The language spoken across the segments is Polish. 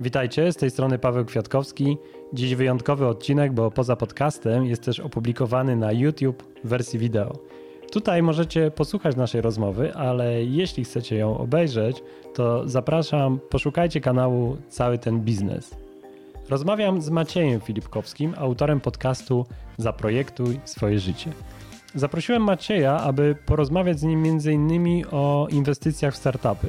Witajcie, z tej strony Paweł Kwiatkowski. Dziś wyjątkowy odcinek, bo poza podcastem jest też opublikowany na YouTube w wersji wideo. Tutaj możecie posłuchać naszej rozmowy, ale jeśli chcecie ją obejrzeć, to zapraszam, poszukajcie kanału Cały ten biznes. Rozmawiam z Maciejem Filipkowskim, autorem podcastu Zaprojektuj swoje życie. Zaprosiłem Macieja, aby porozmawiać z nim m.in. o inwestycjach w startupy.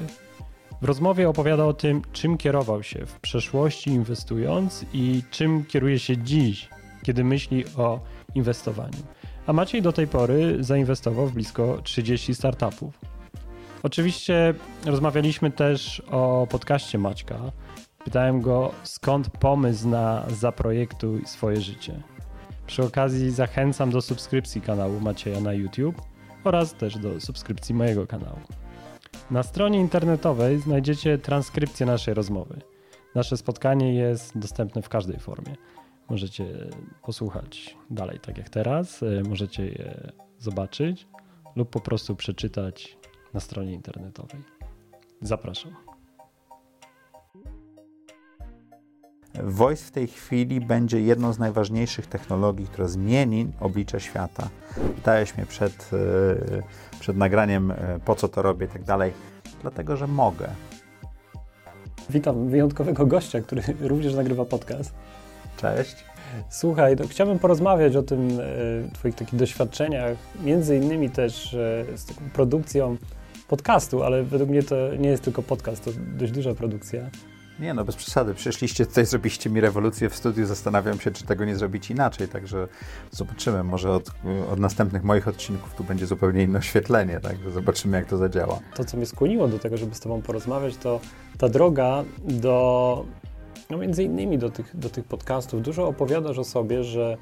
W rozmowie opowiada o tym, czym kierował się w przeszłości inwestując i czym kieruje się dziś, kiedy myśli o inwestowaniu. A Maciej do tej pory zainwestował w blisko 30 startupów. Oczywiście rozmawialiśmy też o podcaście Maćka. Pytałem go, skąd pomysł na Zaprojektuj swoje życie. Przy okazji zachęcam do subskrypcji kanału Macieja na YouTube oraz też do subskrypcji mojego kanału. Na stronie internetowej znajdziecie transkrypcję naszej rozmowy. Nasze spotkanie jest dostępne w każdej formie. Możecie posłuchać dalej, tak jak teraz, e, możecie je zobaczyć lub po prostu przeczytać na stronie internetowej. Zapraszam. Voice w tej chwili będzie jedną z najważniejszych technologii, która zmieni oblicze świata. Pytałeś mnie przed, e, przed nagraniem, e, po co to robię i tak dalej. Dlatego, że mogę. Witam wyjątkowego gościa, który również nagrywa podcast. Cześć. Słuchaj, to chciałbym porozmawiać o tym e, Twoich takich doświadczeniach, między innymi też e, z taką produkcją podcastu, ale według mnie to nie jest tylko podcast, to dość duża produkcja. Nie no, bez przesady. Przyszliście tutaj, zrobiliście mi rewolucję w studiu. Zastanawiam się, czy tego nie zrobić inaczej. Także zobaczymy. Może od, od następnych moich odcinków tu będzie zupełnie inne oświetlenie. Także zobaczymy, jak to zadziała. To, co mnie skłoniło do tego, żeby z Tobą porozmawiać, to ta droga do, no między innymi do tych, do tych podcastów. Dużo opowiadasz o sobie, że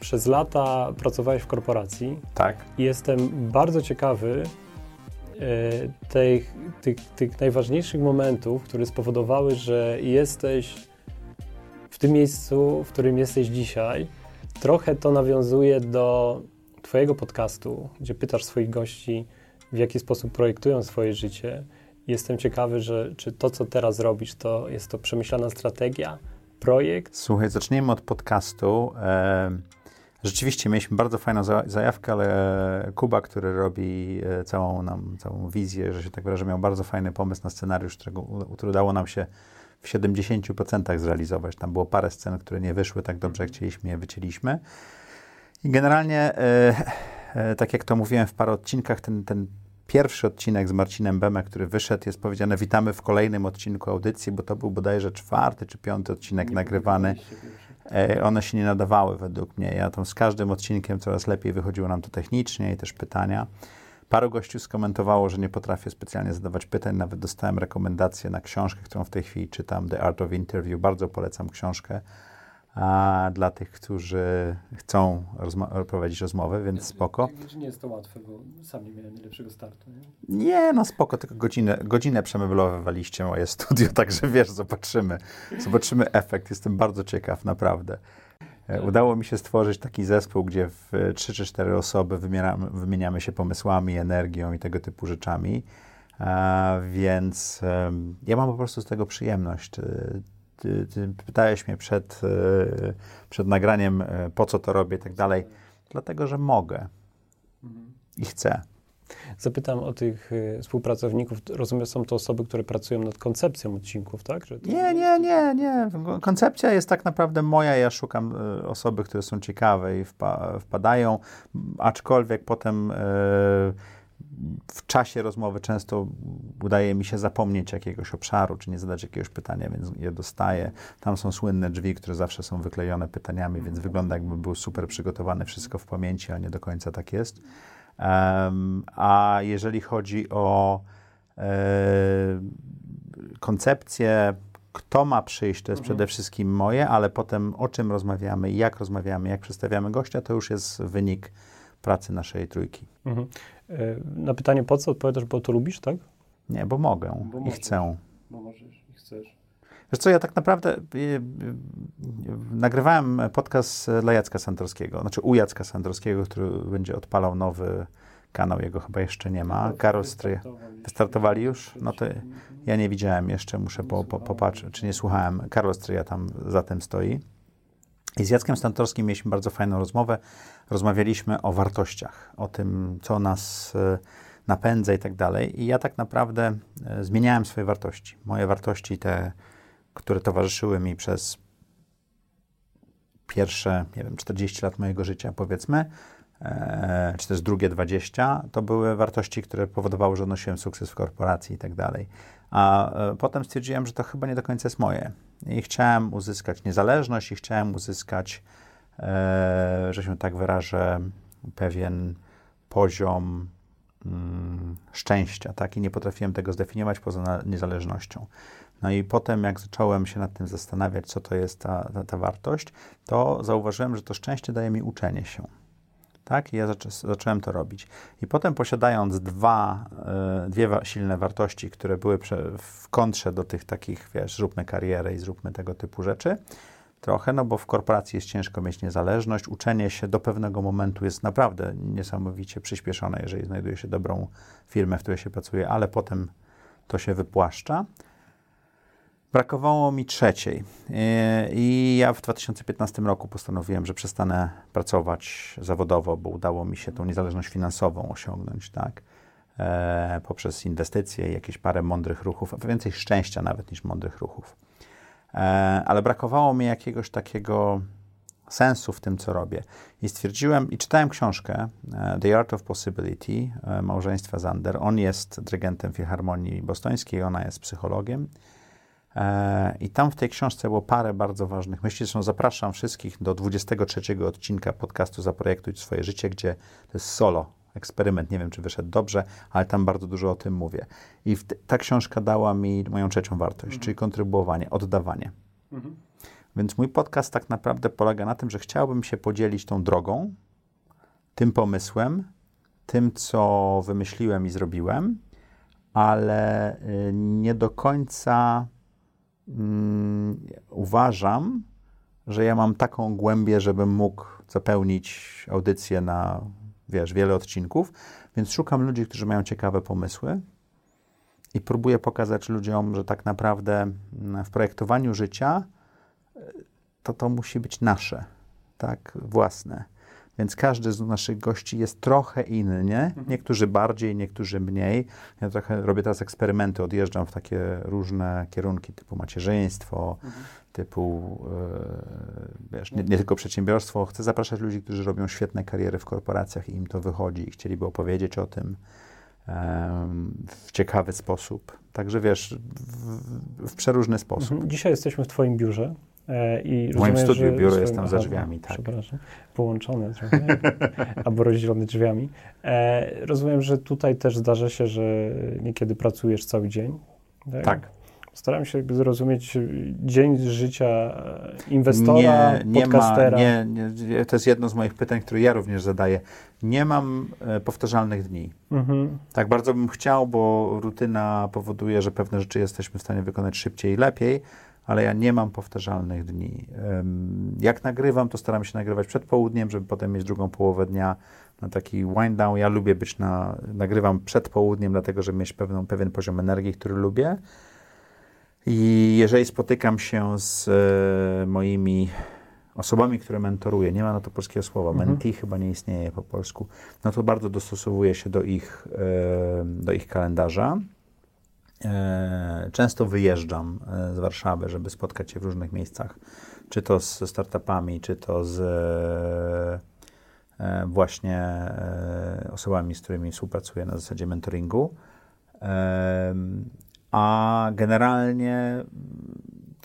przez lata pracowałeś w korporacji. Tak. I jestem bardzo ciekawy, tych, tych, tych najważniejszych momentów, które spowodowały, że jesteś w tym miejscu, w którym jesteś dzisiaj. Trochę to nawiązuje do Twojego podcastu, gdzie pytasz swoich gości, w jaki sposób projektują swoje życie. Jestem ciekawy, że czy to, co teraz robisz, to jest to przemyślana strategia, projekt? Słuchaj, zacznijmy od podcastu. Rzeczywiście mieliśmy bardzo fajną zajawkę, ale Kuba, który robi e, całą nam, całą wizję, że się tak wyrażę, miał bardzo fajny pomysł na scenariusz, którego, który udało nam się w 70% zrealizować. Tam było parę scen, które nie wyszły tak dobrze, jak chcieliśmy, je wycięliśmy. I generalnie, e, e, tak jak to mówiłem w parę odcinkach, ten, ten pierwszy odcinek z Marcinem Bemem, który wyszedł, jest powiedziane witamy w kolejnym odcinku audycji, bo to był bodajże czwarty czy piąty odcinek nie nagrywany. E, one się nie nadawały według mnie. Ja tam z każdym odcinkiem coraz lepiej wychodziło nam to technicznie i też pytania. Paru gościów skomentowało, że nie potrafię specjalnie zadawać pytań. Nawet dostałem rekomendację na książkę, którą w tej chwili czytam, The Art of Interview. Bardzo polecam książkę a dla tych, którzy chcą rozma prowadzić rozmowę, więc spoko. Nie jest to łatwe, bo sam nie miałem najlepszego startu. Nie, nie no spoko, tylko godzinę, godzinę przemeblowywaliście moje studio, także wiesz, zobaczymy. Zobaczymy efekt. Jestem bardzo ciekaw, naprawdę. E, udało mi się stworzyć taki zespół, gdzie w 3 czy 4 osoby wymieniamy, wymieniamy się pomysłami, energią i tego typu rzeczami. A, więc um, ja mam po prostu z tego przyjemność. Ty, ty pytałeś mnie przed, e, przed nagraniem, e, po co to robię i tak dalej. Dlatego, że mogę i chcę. Zapytam o tych e, współpracowników. Rozumiem, są to osoby, które pracują nad koncepcją odcinków, tak? To... Nie, nie, nie, nie. Koncepcja jest tak naprawdę moja. Ja szukam osoby, które są ciekawe i wpa wpadają, aczkolwiek potem w czasie rozmowy często udaje mi się zapomnieć jakiegoś obszaru, czy nie zadać jakiegoś pytania, więc je dostaję. Tam są słynne drzwi, które zawsze są wyklejone pytaniami, więc wygląda jakby był super przygotowany, wszystko w pamięci, a nie do końca tak jest. Um, a jeżeli chodzi o e, koncepcję, kto ma przyjść, to jest mhm. przede wszystkim moje, ale potem o czym rozmawiamy, jak rozmawiamy, jak przedstawiamy gościa, to już jest wynik pracy naszej trójki. Mhm. E, na pytanie po co odpowiadasz, bo to lubisz, tak? Nie, bo mogę bo i możesz, chcę. Bo możesz i chcesz. Wiesz co, ja tak naprawdę y, y, nagrywałem podcast dla Jacka Santorskiego, znaczy u Jacka Santorskiego, który będzie odpalał nowy kanał jego chyba jeszcze nie ma. Karol Stryja. Wystartowali już? No to ja nie widziałem jeszcze, muszę po, po, popatrzeć, czy nie słuchałem. Karol Stryja tam za tym stoi. I z Jackiem Stantorskim mieliśmy bardzo fajną rozmowę. Rozmawialiśmy o wartościach, o tym, co nas e, napędza i tak dalej. I ja tak naprawdę e, zmieniałem swoje wartości. Moje wartości, te, które towarzyszyły mi przez pierwsze, nie wiem, 40 lat mojego życia, powiedzmy, e, czy też drugie 20, to były wartości, które powodowały, że odnosiłem sukces w korporacji i tak dalej. A potem stwierdziłem, że to chyba nie do końca jest moje. I chciałem uzyskać niezależność i chciałem uzyskać, e, że się tak wyrażę, pewien poziom mm, szczęścia, tak? I nie potrafiłem tego zdefiniować poza niezależnością. No i potem, jak zacząłem się nad tym zastanawiać, co to jest ta, ta, ta wartość, to zauważyłem, że to szczęście daje mi uczenie się. Tak? I ja zaczę, zacząłem to robić. I potem posiadając dwa, y, dwie wa silne wartości, które były w kontrze do tych takich, wiesz, zróbmy karierę i zróbmy tego typu rzeczy, trochę, no bo w korporacji jest ciężko mieć niezależność. Uczenie się do pewnego momentu jest naprawdę niesamowicie przyspieszone, jeżeli znajduje się dobrą firmę, w której się pracuje, ale potem to się wypłaszcza. Brakowało mi trzeciej. E, I ja w 2015 roku postanowiłem, że przestanę pracować zawodowo, bo udało mi się tą niezależność finansową osiągnąć, tak? E, poprzez inwestycje jakieś parę mądrych ruchów, a więcej szczęścia nawet niż mądrych ruchów. E, ale brakowało mi jakiegoś takiego sensu w tym, co robię. I stwierdziłem, i czytałem książkę The Art of Possibility małżeństwa Zander. On jest dyrygentem Filharmonii Bostońskiej, ona jest psychologiem. E, I tam w tej książce było parę bardzo ważnych myśli. Zresztą zapraszam wszystkich do 23 odcinka podcastu Zaprojektuj swoje życie, gdzie to jest solo, eksperyment. Nie wiem, czy wyszedł dobrze, ale tam bardzo dużo o tym mówię. I ta książka dała mi moją trzecią wartość, mhm. czyli kontrybuowanie, oddawanie. Mhm. Więc mój podcast tak naprawdę polega na tym, że chciałbym się podzielić tą drogą, tym pomysłem, tym, co wymyśliłem i zrobiłem, ale y, nie do końca mm, uważam, że ja mam taką głębię, żebym mógł zapełnić audycję na, wiesz, wiele odcinków, więc szukam ludzi, którzy mają ciekawe pomysły i próbuję pokazać ludziom, że tak naprawdę mm, w projektowaniu życia to to musi być nasze, tak, własne. Więc każdy z naszych gości jest trochę inny, nie? Mhm. Niektórzy bardziej, niektórzy mniej. Ja trochę robię teraz eksperymenty, odjeżdżam w takie różne kierunki, typu macierzyństwo, mhm. typu, e, wiesz, nie, nie, tylko przedsiębiorstwo. Chcę zapraszać ludzi, którzy robią świetne kariery w korporacjach i im to wychodzi i chcieliby opowiedzieć o tym w ciekawy sposób. Także wiesz, w, w przeróżny sposób. Mhm. Dzisiaj jesteśmy w Twoim biurze. E, I w moim studiu, biuro swoim, jest tam za drzwiami, tak. Przepraszam, połączone drzwiami, albo rozdzielone drzwiami. E, rozumiem, że tutaj też zdarza się, że niekiedy pracujesz cały dzień. Tak. tak. Staram się jakby zrozumieć dzień życia inwestora, nie, nie podcastera. Ma, nie, nie, to jest jedno z moich pytań, które ja również zadaję. Nie mam e, powtarzalnych dni. Mhm. Tak bardzo bym chciał, bo rutyna powoduje, że pewne rzeczy jesteśmy w stanie wykonać szybciej i lepiej, ale ja nie mam powtarzalnych dni. Jak nagrywam, to staram się nagrywać przed południem, żeby potem mieć drugą połowę dnia na taki wind down. Ja lubię być na, nagrywam przed południem, dlatego, żeby mieć pewną, pewien poziom energii, który lubię. I jeżeli spotykam się z e, moimi osobami, które mentoruję, nie ma na to polskiego słowa, mhm. mentee chyba nie istnieje po polsku, no to bardzo dostosowuję się do ich, e, do ich kalendarza. E, często wyjeżdżam e, z Warszawy, żeby spotkać się w różnych miejscach, czy to z startupami, czy to z e, właśnie osobami, z którymi współpracuję na zasadzie mentoringu. A generalnie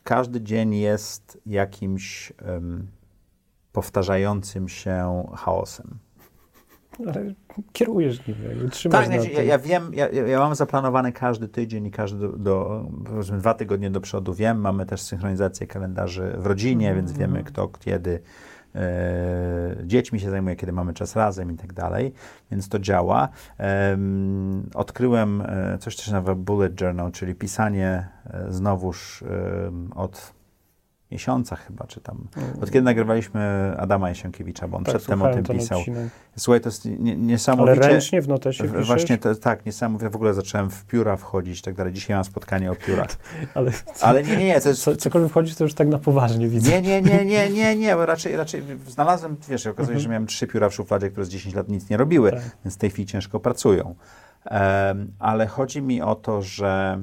każdy dzień jest jakimś powtarzająjąm się chaosem ale kierujesz nim, trzymasz Tak, ja, ja, wiem, ja, ja, mam zaplanowany każdy tydzień i każdy do, do powiedzmy dwa tygodnie do przodu wiem, mamy też synchronizację kalendarzy w rodzinie, mm, więc wiemy kto, kiedy e, dziećmi się zajmuje, kiedy mamy czas razem i tak dalej, więc to działa. Odkryłem e, coś, co się nazywa bullet journal, czyli pisanie e, znowuż od miesiąca chyba, czy tam. Od kiedy nagrywaliśmy Adama Jasienkiewicza, bo on Tak, przedtem o tym pisał. odcinek. Słuchaj, to jest nie, Ale niesamowicie... ręcznie w notesie piszesz? Właśnie to, tak, niesamowicie. W ogóle zacząłem w pióra wchodzić i tak dalej. Dzisiaj mam spotkanie o piórach. Ale, Ale nie, nie, nie, to jest... co, cokolwiek wchodzi, to już tak na poważnie widzę. Nie, nie, nie, nie, nie, nie, bo raczej, raczej znalazłem, wiesz, okazuje się, że Mhm. miałem trzy pióra w szufladzie, które z 10 lat nic nie robiły, Tak. więc w tej chwili ciężko pracują. Em, ale chodzi mi o to, że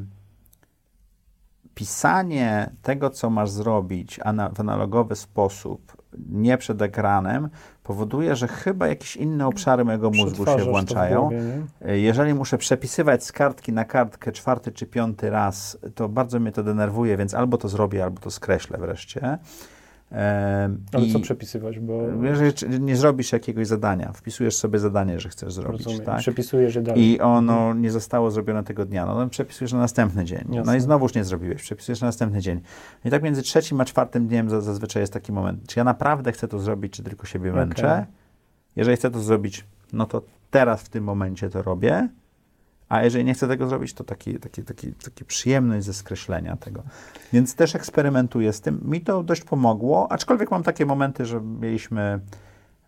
pisanie tego, co masz zrobić ana- w analogowy sposób, nie przed ekranem, powoduje, że chyba jakieś inne obszary mojego mózgu się włączają. głowie, nie? Jeżeli muszę przepisywać z kartki na kartkę czwarty czy piąty raz, to bardzo mnie to denerwuje, więc albo to zrobię, albo to skreślę wreszcie. Ale i co przepisywać, bo Jeżeli nie zrobisz jakiegoś zadania, wpisujesz sobie zadanie, że chcesz zrobić, rozumiem, tak? przepisujesz je dalej. I ono nie zostało zrobione tego dnia, no to przepisujesz na następny dzień. No Jasne. i znowuż nie zrobiłeś, przepisujesz na następny dzień. I tak między trzecim a czwartym dniem za- zazwyczaj jest taki moment, czy ja naprawdę chcę to zrobić, czy tylko siebie męczę. Jeżeli chcę to zrobić, no to teraz w tym momencie to robię, a jeżeli nie chcę tego zrobić, to taki, taki, taki, taki przyjemność ze skreślenia tego. Więc też eksperymentuję z tym. Mi to dość pomogło, aczkolwiek mam takie momenty, że mieliśmy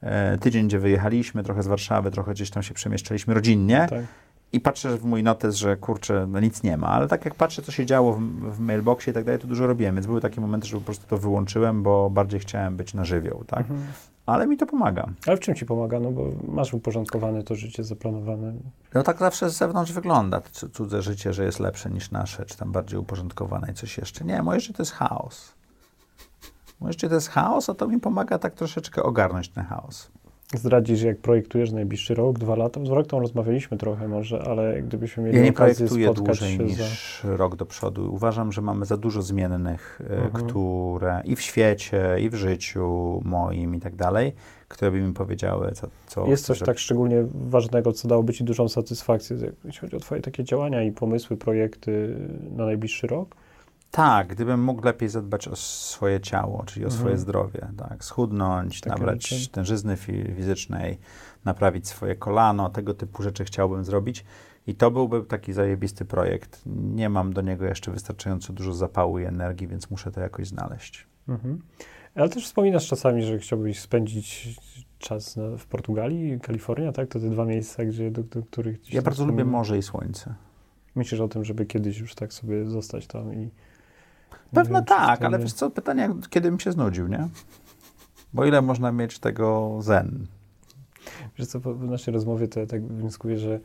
e, tydzień, gdzie wyjechaliśmy trochę z Warszawy, trochę gdzieś tam się przemieszczaliśmy rodzinnie Tak. I patrzę w mój notes, że kurczę, no nic nie ma, ale tak jak patrzę, co się działo w, w mailboxie i tak dalej, to dużo robiłem, więc były takie momenty, że po prostu to wyłączyłem, bo bardziej chciałem być na żywioł, tak? Mhm. Ale mi to pomaga. Ale w czym ci pomaga? No bo masz uporządkowane to życie, zaplanowane. No tak zawsze z zewnątrz wygląda cudze życie, że jest lepsze niż nasze, czy tam bardziej uporządkowane i coś jeszcze. Nie, moje życie to jest chaos. Moje życie to jest chaos, a to mi pomaga tak troszeczkę ogarnąć ten chaos. Zdradzisz, jak projektujesz najbliższy rok, dwa lata? Z Roktą rozmawialiśmy trochę może, ale gdybyśmy mieli Ja nie okazję projektuję spotkać dłużej się niż rok do przodu. Uważam, że mamy za dużo zmiennych, e, Mhm. które i w świecie, i w życiu moim i tak dalej, które by mi powiedziały, co, co za... Jest coś tak szczególnie ważnego, co dałoby ci dużą satysfakcję, jeśli chodzi o twoje takie działania i pomysły, projekty na najbliższy rok? Tak, gdybym mógł lepiej zadbać o swoje ciało, czyli o Mhm. swoje zdrowie, tak, schudnąć, Takie nabrać rzeczy. tężyzny fi- fizycznej, naprawić swoje kolano, tego typu rzeczy chciałbym zrobić i to byłby taki zajebisty projekt. Nie mam do niego jeszcze wystarczająco dużo zapału i energii, więc muszę to jakoś znaleźć. Mhm. Ale też wspominasz czasami, że chciałbyś spędzić czas na, w Portugalii, Kalifornia, tak? To te dwa miejsca, gdzie, do, do których... Ja bardzo lubię morze i słońce. Myślisz o tym, żeby kiedyś już tak sobie zostać tam i... Pewno tak, ale wiesz co, pytanie, kiedy bym się znudził, nie? Bo ile można mieć tego zen? Wiesz co, w naszej rozmowie to ja tak wnioskuję, że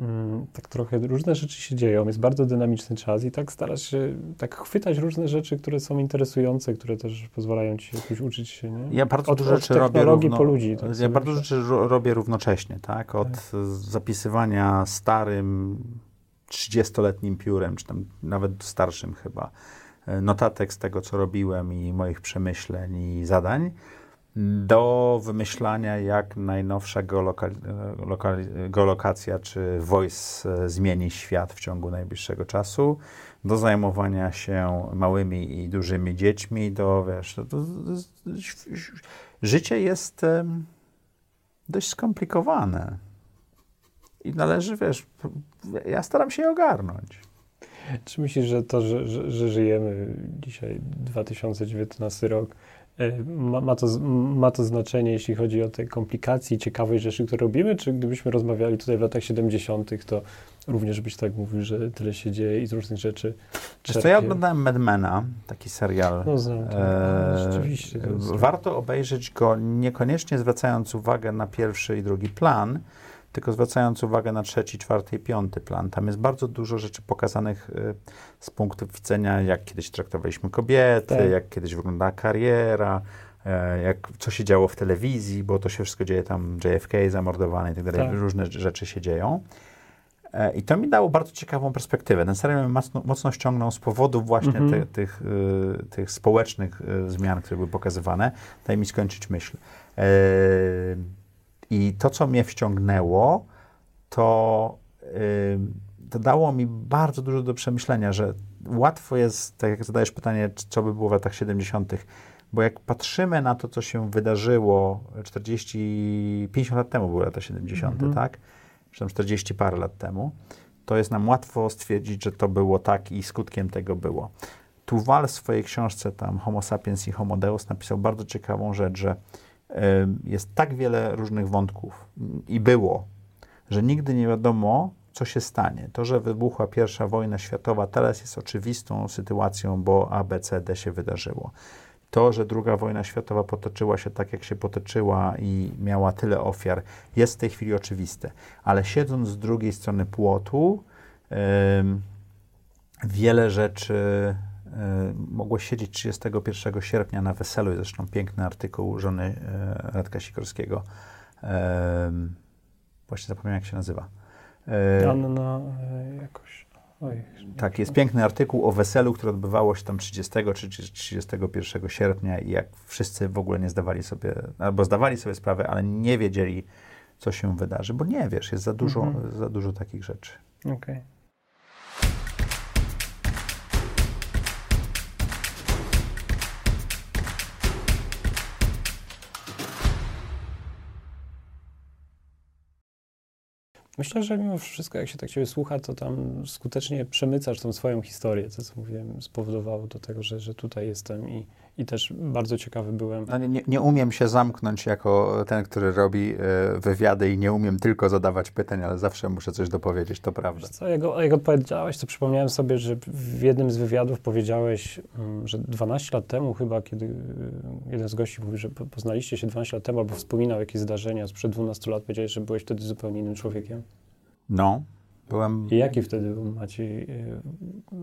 mm, tak trochę różne rzeczy się dzieją, jest bardzo dynamiczny czas i tak starasz się tak chwytać różne rzeczy, które są interesujące, które też pozwalają ci jakoś uczyć się, nie? Ja bardzo Od- dużo od rzeczy robię równo, po ludzi, tak Ja bardzo myślę. rzeczy robię równocześnie, tak? Od Tak. zapisywania starym 30-letnim piórem, czy tam nawet starszym chyba, notatek z tego, co robiłem i moich przemyśleń i zadań, do wymyślania, jak najnowsza geolokacja czy voice e, zmieni świat w ciągu najbliższego czasu, do zajmowania się małymi i dużymi dziećmi, do, wiesz, to, to, to, życie jest em, dość skomplikowane. I należy, wiesz, ja staram się je ogarnąć. Czy myślisz, że to, że, że, że żyjemy dzisiaj, 2019 rok, e, ma, ma, to, ma to znaczenie, jeśli chodzi o te komplikacje i ciekawe rzeczy, które robimy? Czy gdybyśmy rozmawiali tutaj w latach 70., to również byś tak mówił, że tyle się dzieje i z różnych rzeczy Wiesz co, ja czerpie? oglądałem Madmana, taki serial. No znam to, Eee, no, rzeczywiście. To warto obejrzeć go niekoniecznie zwracając uwagę na pierwszy i drugi plan, tylko zwracając uwagę na trzeci, czwarty i piąty plan. Tam jest bardzo dużo rzeczy pokazanych y, z punktu widzenia, jak kiedyś traktowaliśmy kobiety, Tak. jak kiedyś wyglądała kariera, e, jak, co się działo w telewizji, bo to się wszystko dzieje tam, JFK zamordowany i tak dalej, Tak. różne rzeczy się dzieją. E, I to mi dało bardzo ciekawą perspektywę. Ten serial mnie mocno, mocno ściągnął z powodu właśnie Mhm. ty, tych, y, tych społecznych y, zmian, które były pokazywane. Daj mi skończyć myśl. E, I to, co mnie wciągnęło, to, y, to dało mi bardzo dużo do przemyślenia, że łatwo jest, tak jak zadajesz pytanie, co by było w latach 70., bo jak patrzymy na to, co się wydarzyło 40, 50 lat temu były lata 70., Mhm. tak? Czy tam 40 parę lat temu, to jest nam łatwo stwierdzić, że to było tak i skutkiem tego było. Tuwal w swojej książce tam Homo sapiens i Homo deus napisał bardzo ciekawą rzecz, że jest tak wiele różnych wątków i było, że nigdy nie wiadomo, co się stanie. To, że wybuchła pierwsza wojna światowa, teraz jest oczywistą sytuacją, bo A, B, C, D się wydarzyło. To, że druga wojna światowa potoczyła się tak, jak się potoczyła i miała tyle ofiar, jest w tej chwili oczywiste. Ale siedząc z drugiej strony płotu, yy, wiele rzeczy mogło siedzieć 31 sierpnia na weselu. Zresztą piękny artykuł żony yy, Radka Sikorskiego. Właśnie zapomniałem, jak się nazywa. Anna jakoś. Oj, tak, jest piękny artykuł o weselu, które odbywało się tam 30 czy 31 sierpnia i jak wszyscy w ogóle nie zdawali sobie, albo zdawali sobie sprawę, ale nie wiedzieli, co się wydarzy, bo nie wiesz, jest za dużo, mhm. za dużo takich rzeczy. Okej. Okay. Myślę, że mimo wszystko, jak się tak ciebie słucha, to tam skutecznie przemycasz tą swoją historię, to co mówiłem, spowodowało do tego, że, że tutaj jestem i, i też bardzo ciekawy byłem. No nie, nie umiem się zamknąć jako ten, który robi e, wywiady i nie umiem tylko zadawać pytań, ale zawsze muszę coś dopowiedzieć, to prawda. Co, jak, jak odpowiedziałeś, to przypomniałem sobie, że w jednym z wywiadów powiedziałeś, mm, że 12 lat temu chyba, kiedy e, jeden z gości mówił, że poznaliście się 12 lat temu, albo wspominał jakieś zdarzenia sprzed 12 lat, powiedziałeś, że byłeś wtedy zupełnie innym człowiekiem. No, byłem... I jaki wtedy był Maciej, e,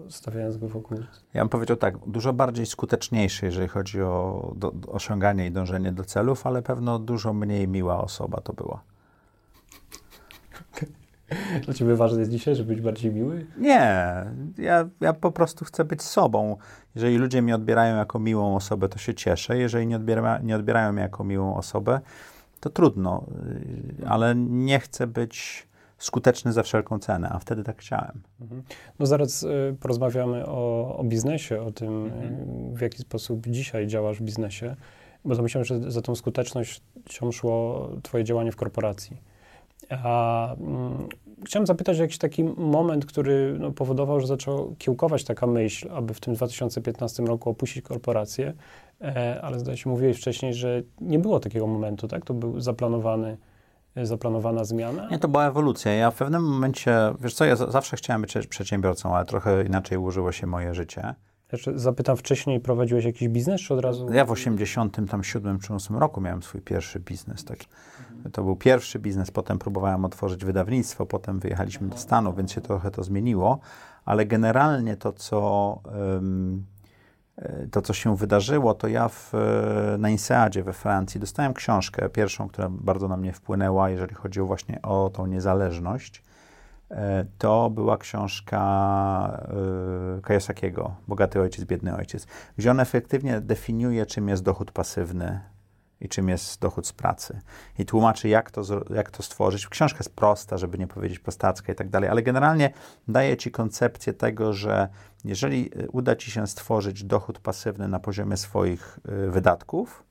stawiając go wokół? Ja bym powiedział tak, dużo bardziej skuteczniejszy, jeżeli chodzi o do, osiąganie i dążenie do celów, ale pewno dużo mniej miła osoba to była. Dla ciebie ważne jest dzisiaj, żeby być bardziej miły? Nie, ja, ja po prostu chcę być sobą. Jeżeli ludzie mnie odbierają jako miłą osobę, to się cieszę. Jeżeli nie, odbiera, nie odbierają mnie jako miłą osobę, to trudno, ale nie chcę być skuteczny za wszelką cenę, a wtedy tak chciałem. Mhm. No zaraz y, porozmawiamy o, o, biznesie, o tym, mhm. Y, w jaki sposób dzisiaj działasz w biznesie, bo myślałem, że za tą skutecznością szło twoje działanie w korporacji. A mm, chciałem zapytać o jakiś taki moment, który no, powodował, że zaczął kiełkować taka myśl, aby w tym 2015 roku opuścić korporację, e, ale zdaje się, mówiłeś wcześniej, że nie było takiego momentu, tak? To był zaplanowany zaplanowana zmiana? Nie, to była ewolucja. Ja w pewnym momencie, wiesz co, ja zawsze chciałem być przedsiębiorcą, ale trochę inaczej ułożyło się moje życie. Jeszcze zapytam, wcześniej prowadziłeś jakiś biznes, czy od razu? Ja w 87 czy 8 roku miałem swój pierwszy biznes. Tak. To był pierwszy biznes, potem próbowałem otworzyć wydawnictwo, potem wyjechaliśmy do Stanów, więc się trochę to zmieniło, ale generalnie to, co... Um, to, co się wydarzyło, to ja w, e, na INSEADzie we Francji dostałem książkę, pierwszą, która bardzo na mnie wpłynęła, jeżeli chodziło właśnie o tą niezależność. E, to była książka Kajasakiego, Bogaty ojciec, biedny ojciec, gdzie on efektywnie definiuje, czym jest dochód pasywny, i czym jest dochód z pracy. I tłumaczy, jak to, jak to stworzyć. Książka jest prosta, żeby nie powiedzieć prostacka i tak dalej, ale generalnie daje ci koncepcję tego, że jeżeli y, uda ci się stworzyć dochód pasywny na poziomie swoich y, wydatków,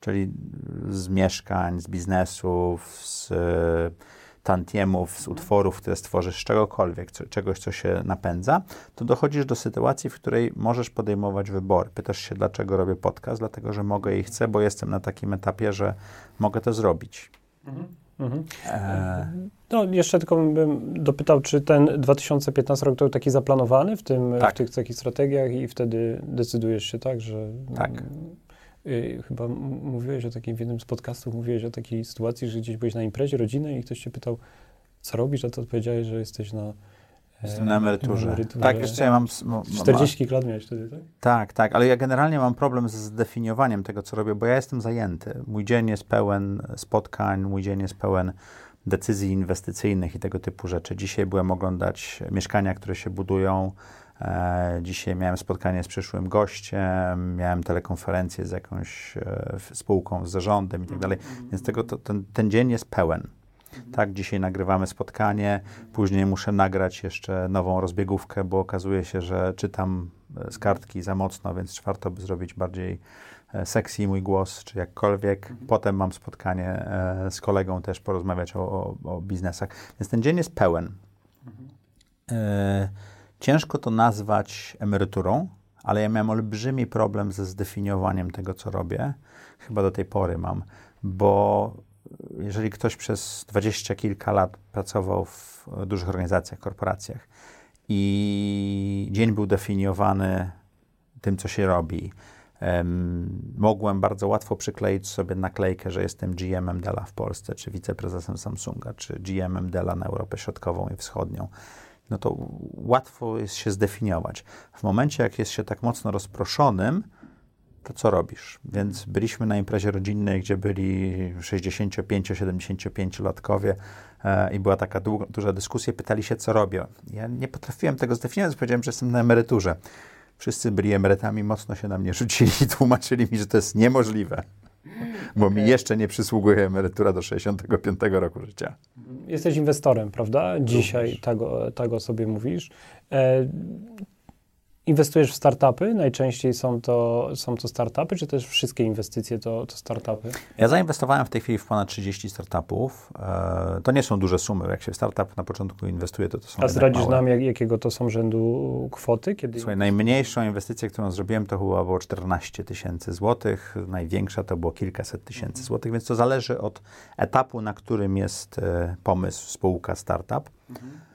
czyli z mieszkań, z biznesów, z tantiemów, z utworów, które stworzysz, z czegokolwiek, co, czegoś, co się napędza, to dochodzisz do sytuacji, w której możesz podejmować wybory. Pytasz się, dlaczego robię podcast? Dlatego, że mogę i chcę, bo jestem na takim etapie, że mogę to zrobić. Mhm. Mhm. E... No, jeszcze tylko bym dopytał, czy ten 2015 rok to był taki zaplanowany w, tym, tak. w tych takich strategiach i wtedy decydujesz się tak, że tak. Y, chyba mówiłeś o takim, w jednym z podcastów mówiłeś o takiej sytuacji, że gdzieś byłeś na imprezie rodziny i ktoś cię pytał, co robisz, a to odpowiedziałeś, że jesteś na Jestem na emeryturze. Emeryturze. Tak, jeszcze ja mam... 40 lat miałeś wtedy, tak? Tak, tak, ale ja generalnie mam problem z zdefiniowaniem tego, co robię, bo ja jestem zajęty. Mój dzień jest pełen spotkań, mój dzień jest pełen decyzji inwestycyjnych i tego typu rzeczy. Dzisiaj byłem oglądać mieszkania, które się budują, E, dzisiaj miałem spotkanie z przyszłym gościem, miałem telekonferencję z jakąś e, spółką, z zarządem i tak dalej. Więc tego, to, ten, ten dzień jest pełen. Tak, dzisiaj nagrywamy spotkanie, później muszę nagrać jeszcze nową rozbiegówkę, bo okazuje się, że czytam e, z kartki za mocno, więc warto by zrobić bardziej sexy mój głos, czy jakkolwiek. Potem mam spotkanie z kolegą też porozmawiać o, o, o biznesach. Więc ten dzień jest pełen. Ciężko to nazwać emeryturą, ale ja miałem olbrzymi problem ze zdefiniowaniem tego, co robię. Chyba do tej pory mam, bo jeżeli ktoś przez dwadzieścia kilka lat pracował w dużych organizacjach, korporacjach i dzień był definiowany tym, co się robi, mogłem bardzo łatwo przykleić sobie naklejkę, że jestem GM-em Della w Polsce, czy wiceprezesem Samsunga, czy GM-em Della na Europę Środkową i Wschodnią. No to łatwo jest się zdefiniować. W momencie, jak jest się tak mocno rozproszonym, to co robisz? Więc byliśmy na imprezie rodzinnej, gdzie byli 65-75-latkowie e, i była taka długa, duża dyskusja, pytali się, co robią. Ja nie potrafiłem tego zdefiniować, powiedziałem, że jestem na emeryturze. Wszyscy byli emerytami, mocno się na mnie rzucili i tłumaczyli mi, że to jest niemożliwe, bo okay. mi jeszcze nie przysługuje emerytura do 65 roku życia. Jesteś inwestorem, prawda? Dzisiaj tego, tego sobie mówisz. Inwestujesz w startupy? Najczęściej są to, są to startupy, czy też wszystkie inwestycje to, to startupy? Ja zainwestowałem w tej chwili w ponad 30 startupów. E, to nie są duże sumy. Jak się startup na początku inwestuje, to to są A zdradzisz nam, jak, jakiego to są rzędu kwoty? Kiedy... Słuchaj, najmniejszą inwestycję, którą zrobiłem, to chyba było 14 tysięcy złotych. Największa to było kilkaset tysięcy mhm. złotych, więc to zależy od etapu, na którym jest e, pomysł, spółka, startup. Mhm.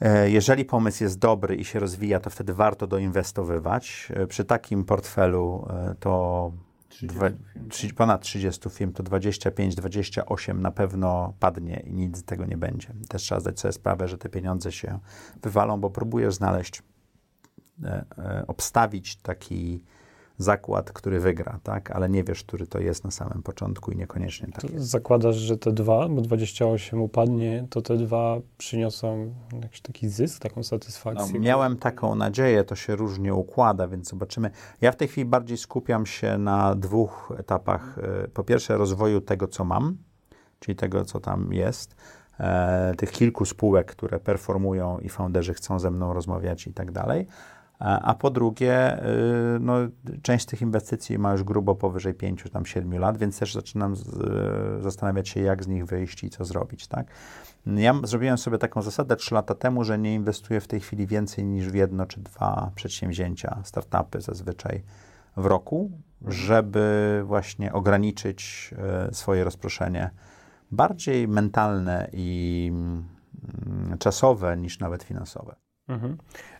E, jeżeli pomysł jest dobry i się rozwija, to wtedy warto doinwestowywać. E, przy takim portfelu e, to 30 dwa, ponad 30 firm, to 25-28 na pewno padnie i nic z tego nie będzie. Też trzeba zdać sobie sprawę, że te pieniądze się wywalą, bo próbujesz znaleźć, obstawić taki zakład, który wygra, tak? Ale nie wiesz, który to jest na samym początku i niekoniecznie tak jest. Zakładasz, że te dwa, bo 28 upadnie, to te dwa przyniosą jakiś taki zysk, taką satysfakcję? No, miałem taką nadzieję, to się różnie układa, więc zobaczymy. Ja w tej chwili bardziej skupiam się na dwóch etapach. E, po pierwsze rozwoju tego, co mam, czyli tego, co tam jest, e, tych kilku spółek, które performują i founderzy chcą ze mną rozmawiać i tak dalej a po drugie, y, no, część tych inwestycji ma już grubo powyżej 5, tam 7 lat, więc też zaczynam z, zastanawiać się, jak z nich wyjść i co zrobić, tak? Ja zrobiłem sobie taką zasadę 3 lata temu, że nie inwestuję w tej chwili więcej niż w jedno czy dwa przedsięwzięcia, startupy zazwyczaj w roku, żeby właśnie ograniczyć y, swoje rozproszenie bardziej mentalne i mm, czasowe niż nawet finansowe. Mhm.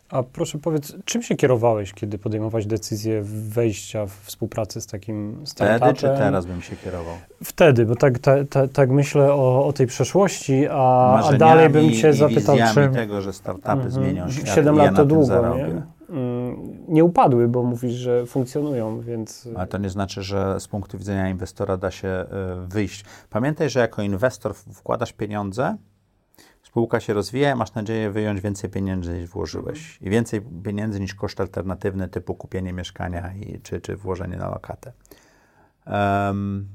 A proszę powiedz, czym się kierowałeś, kiedy podejmowałeś decyzję wejścia w współpracę z takim startupem? Wtedy czy teraz bym się kierował? Wtedy, bo tak, ta, ta, tak myślę o, o, tej przeszłości, a, a dalej bym cię zapytał, czy... tego, że startupy -hmm. zmienią świat 7 lat to długo, nie? Mm, nie upadły, bo mówisz, że funkcjonują, więc... Ale to nie znaczy, że z punktu widzenia inwestora da się y, wyjść. Pamiętaj, że jako inwestor wkładasz pieniądze, spółka się rozwija, masz nadzieję wyjąć więcej pieniędzy niż włożyłeś. I więcej pieniędzy niż koszt alternatywny typu kupienie mieszkania i, czy, czy włożenie na lokatę. Um,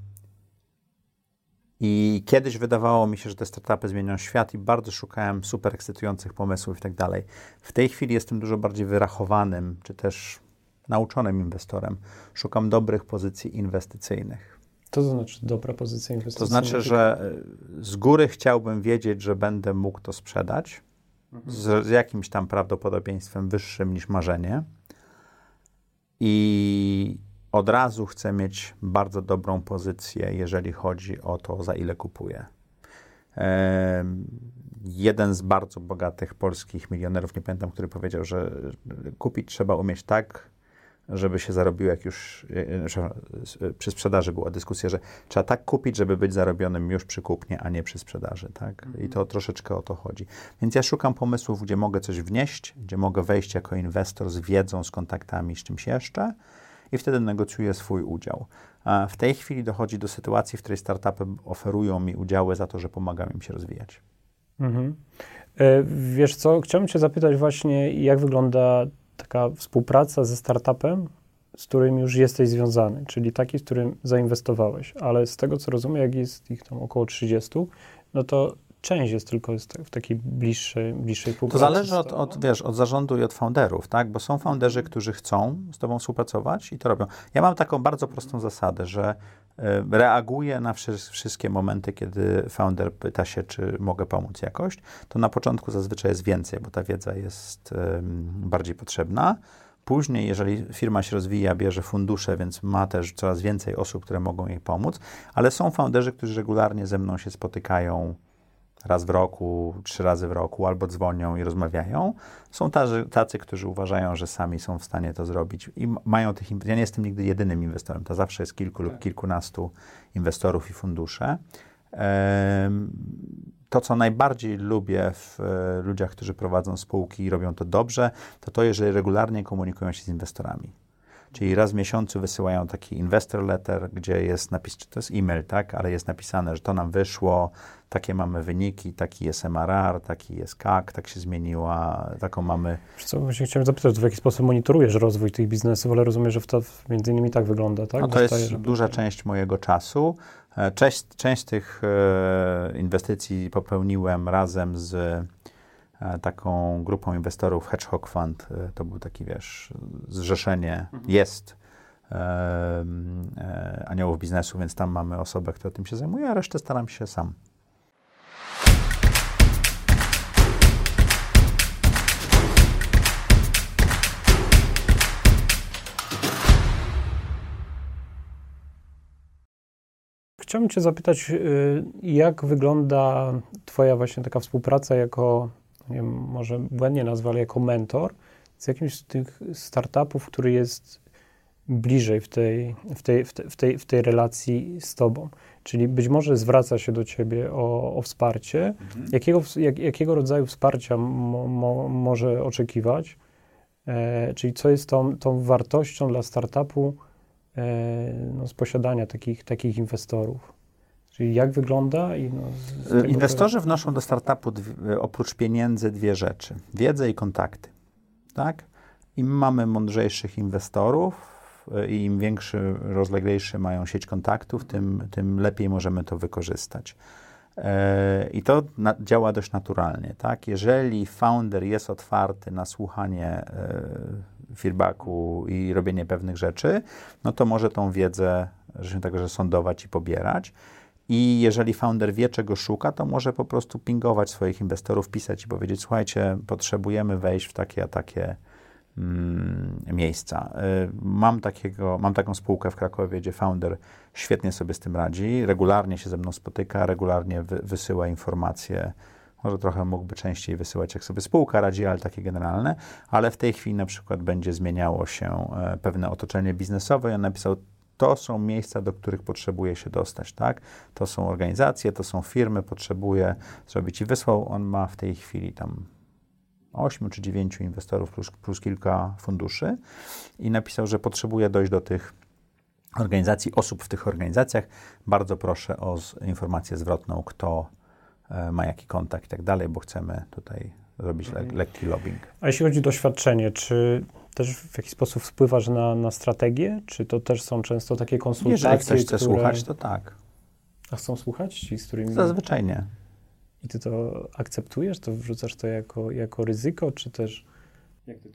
I kiedyś wydawało mi się, że te startupy zmienią świat i bardzo szukałem super ekscytujących pomysłów i tak dalej. W tej chwili jestem dużo bardziej wyrachowanym, czy też nauczonym inwestorem. Szukam dobrych pozycji inwestycyjnych. To znaczy dobra pozycja inwestycyjna? To znaczy, że e, z góry chciałbym wiedzieć, że będę mógł to sprzedać mhm. z, z, jakimś tam prawdopodobieństwem wyższym niż marzenie. I od razu chcę mieć bardzo dobrą pozycję, jeżeli chodzi o to, za ile kupuję. E, jeden z bardzo bogatych polskich milionerów, nie pamiętam, który powiedział, że kupić trzeba umieć tak, żeby się zarobiło, jak już e, e, przy sprzedaży była dyskusja, że trzeba tak kupić, żeby być zarobionym już przy kupnie, a nie przy sprzedaży, tak? I to troszeczkę o to chodzi. Więc ja szukam pomysłów, gdzie mogę coś wnieść, gdzie mogę wejść jako inwestor z wiedzą, z kontaktami, z czymś jeszcze i wtedy negocjuję swój udział. A w tej chwili dochodzi do sytuacji, w której startupy oferują mi udziały za to, że pomagam im się rozwijać. Mhm. E, wiesz co, chciałbym Cię zapytać właśnie, jak wygląda taka współpraca ze startupem, z którym już jesteś związany, czyli taki, z którym zainwestowałeś, ale z tego co rozumiem, jak jest ich tam około 30, no to część jest tylko w takiej bliższej, bliższej współpracy. To zależy od, od, wiesz, od zarządu i od founderów, tak? Bo są founderzy, którzy chcą z tobą współpracować i to robią. Ja mam taką bardzo prostą zasadę, że e, reaguję na wszystkie momenty, kiedy founder pyta się, czy mogę pomóc jakoś. To na początku zazwyczaj jest więcej, bo ta wiedza jest bardziej potrzebna. później, jeżeli firma się rozwija, bierze fundusze, więc ma też coraz więcej osób, które mogą jej pomóc, ale są founderzy, którzy regularnie ze mną się spotykają raz w roku, trzy razy w roku, albo dzwonią i rozmawiają. Są tacy, tacy, którzy uważają, że sami są w stanie to zrobić i mają tych. Ja nie jestem nigdy jedynym inwestorem, to zawsze jest kilku tak. lub kilkunastu inwestorów i fundusze. To, co najbardziej lubię w e, ludziach, którzy prowadzą spółki i robią to dobrze, to to, jeżeli regularnie komunikują się z inwestorami. Czyli raz w miesiącu wysyłają taki investor letter, gdzie jest napis, to jest e-mail, tak, ale jest napisane, że to nam wyszło, takie mamy wyniki, taki jest MRR, taki jest CAC, tak się zmieniła, taką mamy... Co, właśnie chciałem zapytać, w jaki sposób monitorujesz rozwój tych biznesów, ale rozumiem, że to między innymi tak wygląda, tak? No to jest duża część mojego czasu. E, część, część tych e, inwestycji popełniłem razem z taką grupą inwestorów Hedgehog Fund. To był taki, wiesz, zrzeszenie, mhm. jest aniołów biznesu, więc tam mamy osobę, która tym się zajmuje, a resztę staram się sam. Chciałbym Cię zapytać, y, jak wygląda Twoja właśnie taka współpraca jako, nie wiem, może błędnie nazwę, ale jako mentor z jakimś z tych startupów, który jest bliżej w tej, w tej, w tej, w tej, w tej relacji z Tobą. Czyli być może zwraca się do Ciebie o, o wsparcie. Mhm. Jakiego, jak, jakiego rodzaju wsparcia mo, mo, może oczekiwać? E, czyli co jest tą, tą wartością dla startupu, E, no, z posiadania takich, takich inwestorów. Czyli jak wygląda? I no, Inwestorzy wnoszą do startupu dwie, oprócz pieniędzy dwie rzeczy: wiedzę i kontakty. Tak? Im mamy mądrzejszych inwestorów e, i im większy, rozleglejszy mają sieć kontaktów, tym, tym lepiej możemy to wykorzystać. E, I to na, działa dość naturalnie. Tak? Jeżeli founder jest otwarty na słuchanie feedbacku i robienie pewnych rzeczy, no to może tą wiedzę, że się także sądować i pobierać. I jeżeli founder wie, czego szuka, to może po prostu pingować swoich inwestorów, pisać i powiedzieć: Słuchajcie, potrzebujemy wejść w takie a takie mm, miejsca. Y, mam, takiego, mam taką spółkę w Krakowie, gdzie founder świetnie sobie z tym radzi, regularnie się ze mną spotyka, regularnie wy, wysyła informacje może trochę mógłby częściej wysyłać, jak sobie spółka radzi, ale takie generalne. Ale w tej chwili na przykład będzie zmieniało się e, pewne otoczenie biznesowe i on napisał, to są miejsca, do których potrzebuje się dostać, tak? To są organizacje, to są firmy, potrzebuje zrobić i wysłał. On ma w tej chwili tam 8 czy 9 inwestorów plus, plus kilka funduszy i napisał, że potrzebuje dojść do tych organizacji, osób w tych organizacjach. Bardzo proszę o informację zwrotną, kto E, ma jaki kontakt i tak dalej, bo chcemy tutaj zrobić le mhm. lekki lobbying. A jeśli chodzi o doświadczenie, czy też w jakiś sposób wpływasz na, na strategię? Czy to też są często takie konsultacje? Jeżeli ktoś chce które... słuchać, to tak. A chcą słuchać ci, z którymi... Zazwyczaj nie. I ty to akceptujesz? To wrzucasz to jako, jako ryzyko, czy też...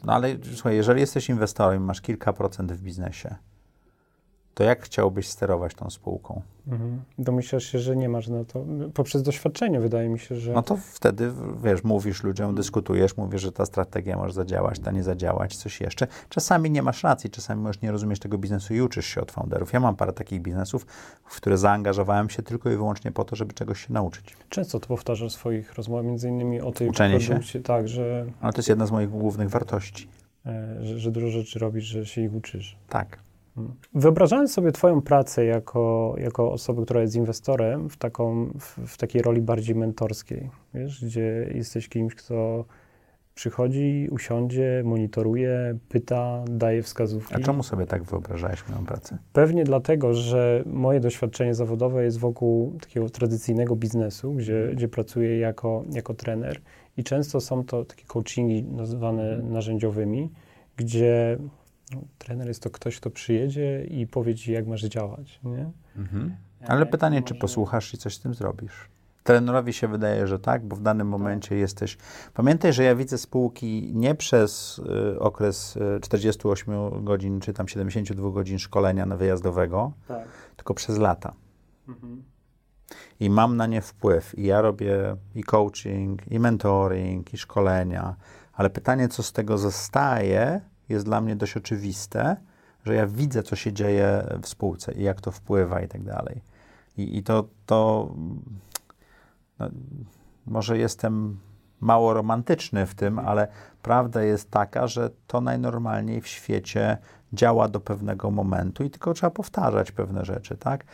No ale słuchaj, jeżeli jesteś inwestorem, masz kilka procent w biznesie, to jak chciałbyś sterować tą spółką? Mhm. Domyślasz się, że nie masz na to, poprzez doświadczenie wydaje mi się, że... No to wtedy, wiesz, mówisz ludziom, dyskutujesz, mówisz, że ta strategia może zadziałać, ta nie zadziałać, coś jeszcze. Czasami nie masz racji, czasami możesz nie rozumieć tego biznesu i uczysz się od founderów. Ja mam parę takich biznesów, w które zaangażowałem się tylko i wyłącznie po to, żeby czegoś się nauczyć. Często to powtarzasz w swoich rozmowach, między innymi o tej Uczenie się. tak, że... Ale to jest jedna z moich głównych wartości. E, że, że dużo rzeczy robisz, że się ich uczysz. Tak. Wyobrażając sobie Twoją pracę jako, jako osoby, która jest inwestorem w, taką, w, w, takiej roli bardziej mentorskiej, wiesz, gdzie jesteś kimś, kto przychodzi, usiądzie, monitoruje, pyta, daje wskazówki. A czemu sobie tak wyobrażałeś moją pracę? Pewnie dlatego, że moje doświadczenie zawodowe jest wokół takiego tradycyjnego biznesu, gdzie, gdzie pracuję jako, jako trener i często są to takie coachingi nazywane narzędziowymi, gdzie no, trener jest to ktoś, kto przyjedzie i powie ci, jak masz działać. Nie? Mhm. Ale pytanie, czy posłuchasz i coś z tym zrobisz? Trenerowi się wydaje, że tak, bo w danym momencie tak. jesteś. Pamiętaj, że ja widzę spółki nie przez y, okres y, 48 godzin czy tam 72 godzin szkolenia na wyjazdowego, tak. tylko przez lata. Mhm. I mam na nie wpływ. I ja robię i coaching, i mentoring, i szkolenia. Ale pytanie, co z tego zostaje, jest dla mnie dość oczywiste, że ja widzę, co się dzieje w spółce i jak to wpływa i tak dalej. I, i to, to no, może jestem mało romantyczny w tym, ale prawda jest taka, że to najnormalniej w świecie działa do pewnego momentu i tylko trzeba powtarzać pewne rzeczy, tak?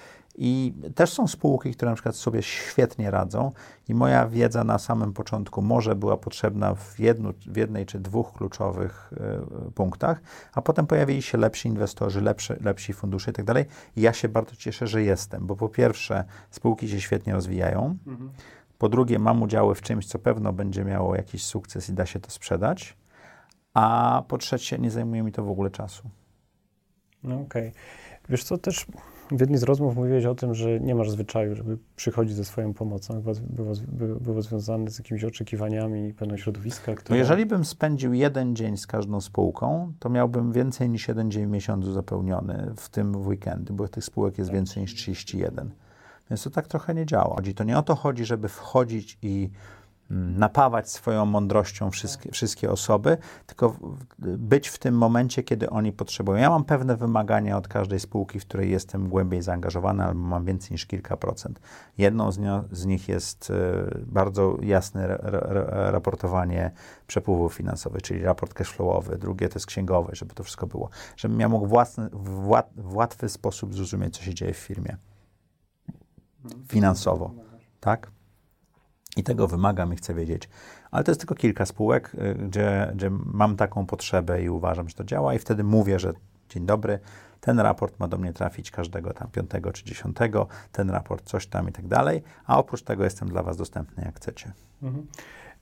I też są spółki, które na przykład sobie świetnie radzą i moja wiedza na samym początku może była potrzebna w, jednu, w jednej czy dwóch kluczowych y, punktach, a potem pojawili się lepsi inwestorzy, lepszy, lepsi fundusze i tak dalej. I ja się bardzo cieszę, że jestem, bo po pierwsze spółki się świetnie rozwijają, mhm. po drugie mam udziały w czymś, co pewno będzie miało jakiś sukces i da się to sprzedać, a po trzecie nie zajmuje mi to w ogóle czasu. No okej. Okay. Wiesz co, też w jednej z rozmów mówiłeś o tym, że nie masz zwyczaju, żeby przychodzić ze swoją pomocą. Było, było, było związane z jakimiś oczekiwaniami pewną środowiska, które... No jeżeli bym spędził jeden dzień z każdą spółką, to miałbym więcej niż jeden dzień w miesiącu zapełniony, w tym w weekendy, bo tych spółek jest więcej niż 31. Więc to tak trochę nie działa. To nie o to chodzi, żeby wchodzić i napawać swoją mądrością wszystkie, wszystkie osoby, tylko być w tym momencie, kiedy oni potrzebują. Ja mam pewne wymagania od każdej spółki, w której jestem głębiej zaangażowany, albo mam więcej niż kilka procent. Jedną z, z nich jest e, bardzo jasne raportowanie przepływów finansowych, czyli raport cashflowowy, drugie to jest księgowe, żeby to wszystko było, żebym ja mógł własny, w, w łatwy sposób zrozumieć, co się dzieje w firmie finansowo, tak? I tego wymagam i chcę wiedzieć. Ale to jest tylko kilka spółek, y, gdzie, gdzie mam taką potrzebę i uważam, że to działa, i wtedy mówię, że dzień dobry, ten raport ma do mnie trafić każdego tam piątego czy dziesiątego, ten raport coś tam i tak dalej, a oprócz tego jestem dla Was dostępny, jak chcecie. Mhm.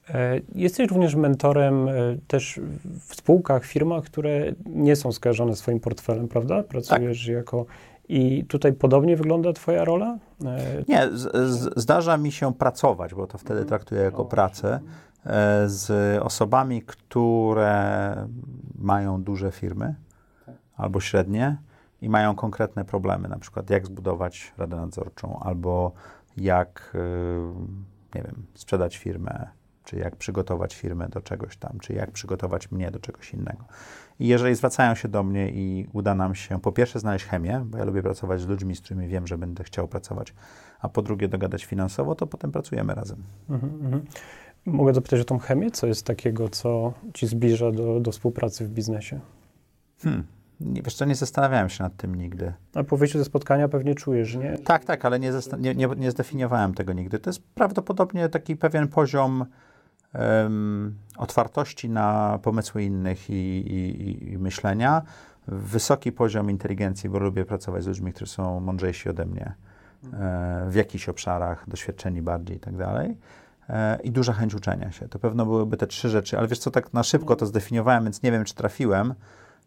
E, jesteś również mentorem e, też w spółkach, firmach, które nie są skojarzone swoim portfelem, prawda? Pracujesz tak. jako i tutaj podobnie wygląda Twoja rola? E, Nie, z, z, zdarza mi się pracować, bo to wtedy traktuję jako pracę, e, z osobami, które mają duże firmy albo średnie i mają konkretne problemy, na przykład jak zbudować radę nadzorczą, albo jak, e, nie wiem, sprzedać firmę, czy jak przygotować firmę do czegoś tam, czy jak przygotować mnie do czegoś innego. I jeżeli zwracają się do mnie i uda nam się po pierwsze znaleźć chemię, bo ja lubię pracować z ludźmi, z którymi wiem, że będę chciał pracować, a po drugie dogadać finansowo, to potem pracujemy razem. Mhm, mhm. Mogę zapytać o tą chemię? Co jest takiego, co ci zbliża do, do współpracy w biznesie? Hmm. Nie, wiesz co, nie zastanawiałem się nad tym nigdy. A po wyjściu ze spotkania pewnie czujesz, nie? Tak, tak, ale nie, nie, nie, nie zdefiniowałem tego nigdy. To jest prawdopodobnie taki pewien poziom um, otwartości na pomysły innych i, i, i, myślenia, wysoki poziom inteligencji, bo lubię pracować z ludźmi, którzy są mądrzejsi ode mnie e, w jakichś obszarach, doświadczeni bardziej i tak dalej. E, I duża chęć uczenia się. To pewno byłyby te trzy rzeczy, ale wiesz co, tak na szybko to zdefiniowałem, więc nie wiem, czy trafiłem.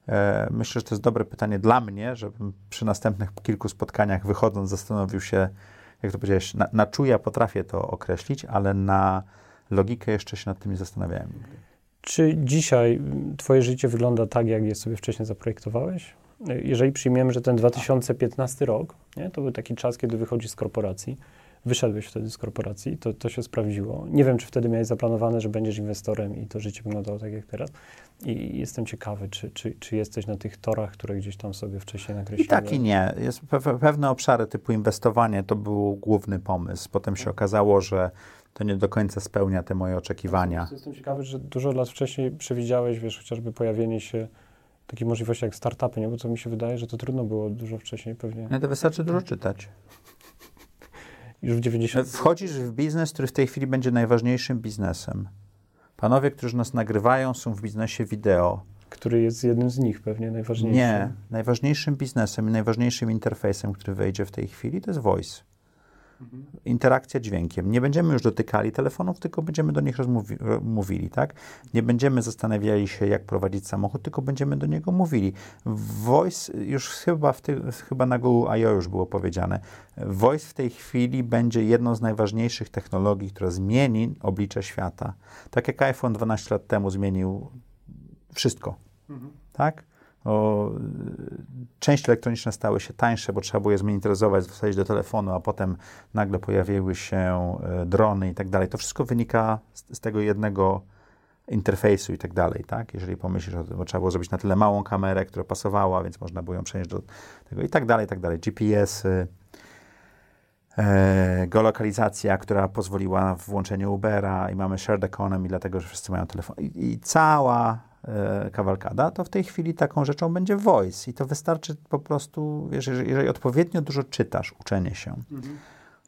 E, myślę, że to jest dobre pytanie dla mnie, żebym przy następnych kilku spotkaniach wychodząc zastanowił się, jak to powiedziałeś, na, na czuja potrafię to określić, ale na logikę jeszcze się nad tym nie zastanawiałem nigdy. Czy dzisiaj Twoje życie wygląda tak, jak je sobie wcześniej zaprojektowałeś? Jeżeli przyjmiemy, że ten 2015 rok, nie, to był taki czas, kiedy wychodzisz z korporacji, wyszedłeś wtedy z korporacji, to, to się sprawdziło. Nie wiem, czy wtedy miałeś zaplanowane, że będziesz inwestorem i to życie wyglądało tak jak teraz. I jestem ciekawy, czy, czy, czy jesteś na tych torach, które gdzieś tam sobie wcześniej nakreśliłeś? I tak i nie. Jest pewne obszary typu inwestowanie to był główny pomysł. Potem się okazało, że to nie do końca spełnia te moje oczekiwania. Jestem ciekawy, że dużo lat wcześniej przewidziałeś, wiesz, chociażby pojawienie się takiej możliwości jak startupy, nie? Bo co mi się wydaje, że to trudno było dużo wcześniej pewnie. No to wystarczy dużo czytać. Już w 90... Wchodzisz w biznes, który w tej chwili będzie najważniejszym biznesem. Panowie, którzy nas nagrywają, są w biznesie wideo. Który jest jednym z nich pewnie najważniejszym. Nie. Najważniejszym biznesem i najważniejszym interfejsem, który wejdzie w tej chwili, to jest voice interakcja dźwiękiem. Nie będziemy już dotykali telefonów, tylko będziemy do nich mówili, tak? Nie będziemy zastanawiali się, jak prowadzić samochód, tylko będziemy do niego mówili. Voice, już chyba, w ty, chyba na Google I.O. już było powiedziane, Voice w tej chwili będzie jedną z najważniejszych technologii, która zmieni oblicze świata. Tak jak iPhone 12 lat temu zmienił wszystko, mhm. tak? O, części elektroniczne stały się tańsze, bo trzeba było je zminiaturyzować, wsadzić do telefonu, a potem nagle pojawiły się e, drony i tak dalej. To wszystko wynika z, z tego jednego interfejsu i tak dalej, tak? Jeżeli pomyślisz o tym, bo trzeba było zrobić na tyle małą kamerę, która pasowała, więc można było ją przenieść do tego i tak dalej, i tak dalej. GPS-y, e, geolokalizacja, która pozwoliła na włączenie Ubera i mamy shared economy, dlatego, że wszyscy mają telefon. I, i cała kawalkada, to w tej chwili taką rzeczą będzie voice i to wystarczy po prostu, jeżeli, jeżeli odpowiednio dużo czytasz, uczenie się. Mhm.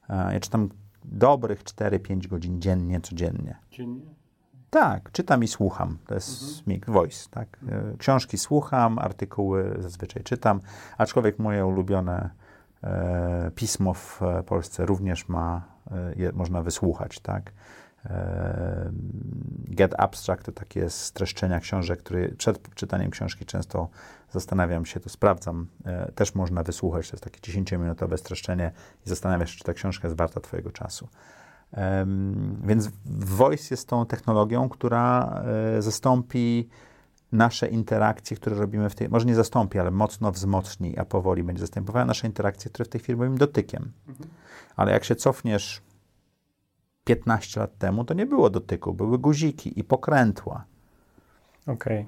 E, ja czytam dobrych 4-5 godzin dziennie, codziennie. Dziennie? Tak, czytam i słucham. To jest mhm. mix, voice, tak. E, książki słucham, artykuły zazwyczaj czytam, aczkolwiek moje ulubione e, pismo w Polsce również ma, e, można wysłuchać, tak. Get Abstract to takie streszczenia książek, które przed czytaniem książki często zastanawiam się, to sprawdzam. E, też można wysłuchać, to jest takie 10-minutowe streszczenie i zastanawiasz się, czy ta książka jest warta Twojego czasu. Więc Voice jest tą technologią, która e, zastąpi nasze interakcje, które robimy w tej, może nie zastąpi, ale mocno wzmocni, a powoli będzie zastępowała nasze interakcje, które w tej chwili robimy dotykiem. Mhm. Ale jak się cofniesz 15 lat temu, to nie było dotyku, były guziki i pokrętła. Okej. Okay.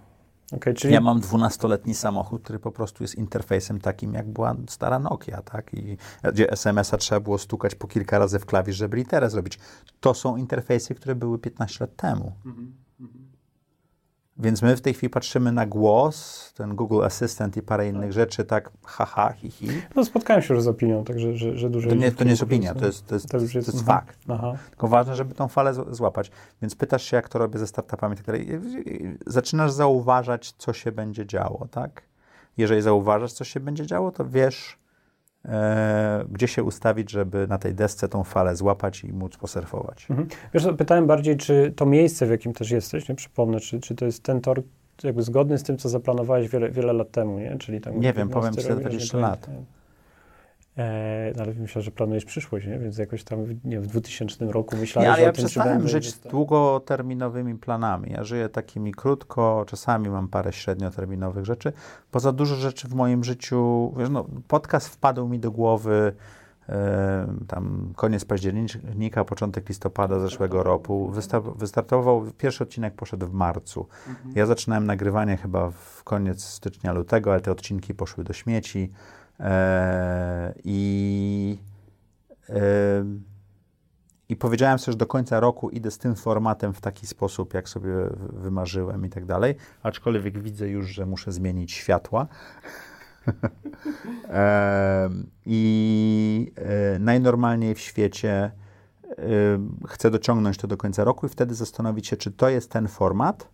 Okay, czyli... Ja mam dwunastoletni samochód, który po prostu jest interfejsem takim, jak była stara Nokia, tak? I gdzie SMS-a trzeba było stukać po kilka razy w klawisz, żeby literę zrobić. To są interfejsy, które były 15 lat temu. Mm -hmm. Więc my w tej chwili patrzymy na głos, ten Google Assistant i parę innych rzeczy, tak haha, hi, hi. No spotkałem się już z opinią, także, że, że dużo... To nie, to nie jest opinia, to jest, to jest, to jest, to jest fakt. Aha. Tylko ważne, żeby tą falę złapać. Więc pytasz się, jak to robię ze startupami i tak dalej. Zaczynasz zauważać, co się będzie działo, tak? Jeżeli zauważasz, co się będzie działo, to wiesz, gdzie się ustawić, żeby na tej desce tą falę złapać i móc posurfować. Mhm. Wiesz, pytałem bardziej, czy to miejsce, w jakim też jesteś, nie przypomnę, czy, czy to jest ten tor jakby zgodny z tym, co zaplanowałeś wiele, wiele lat temu, nie? Czyli tam nie wiem, powiem ci 20 lat. E, no ale myślę, że planujesz przyszłość, nie? więc jakoś tam nie, w 2000 roku myślałem, nie, ale ja tym, przestałem żyć z długoterminowymi planami. Ja żyję takimi krótko, czasami mam parę średnioterminowych rzeczy. Poza dużo rzeczy w moim życiu, wiesz, no, podcast wpadł mi do głowy tam koniec października, początek listopada zeszłego roku. wystartował, pierwszy odcinek poszedł w marcu. Mhm. Ja zaczynałem nagrywanie chyba w koniec stycznia, lutego, ale te odcinki poszły do śmieci. E, I, e, I powiedziałem sobie, że do końca roku idę z tym formatem w taki sposób, jak sobie wymarzyłem i tak dalej. Aczkolwiek widzę już, że muszę zmienić światła. E, I najnormalniej w świecie chcę dociągnąć to do końca roku i wtedy zastanowić się, czy to jest ten format,